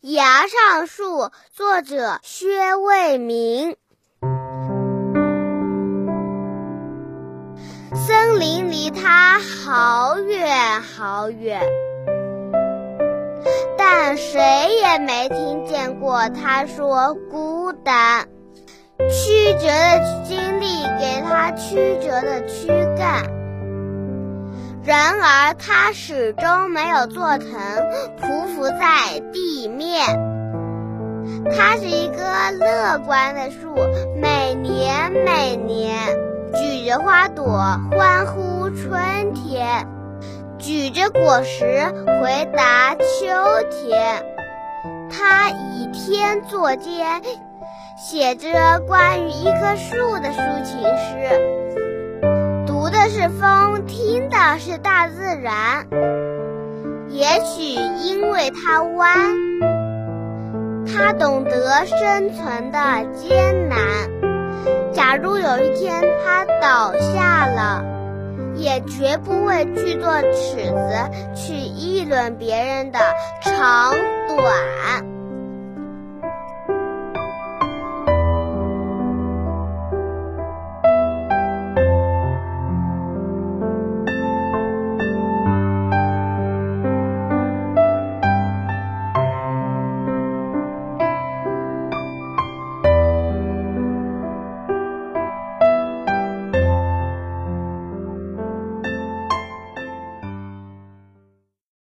崖上树，作者薛卫民。森林离他好远好远，但谁也没听见过他说孤单。曲折的经历给他曲折的躯干，然而他始终没有做成匍匐在地面。它是一棵乐观的树，每年每年举着花朵欢呼春天，举着果实回答秋天。它以天作笺。写着关于一棵树的抒情诗，风，听的是大自然。也许因为它弯，它懂得生存的艰难。假如有一天它倒下了，也绝不会去做尺子，去议论别人的长短。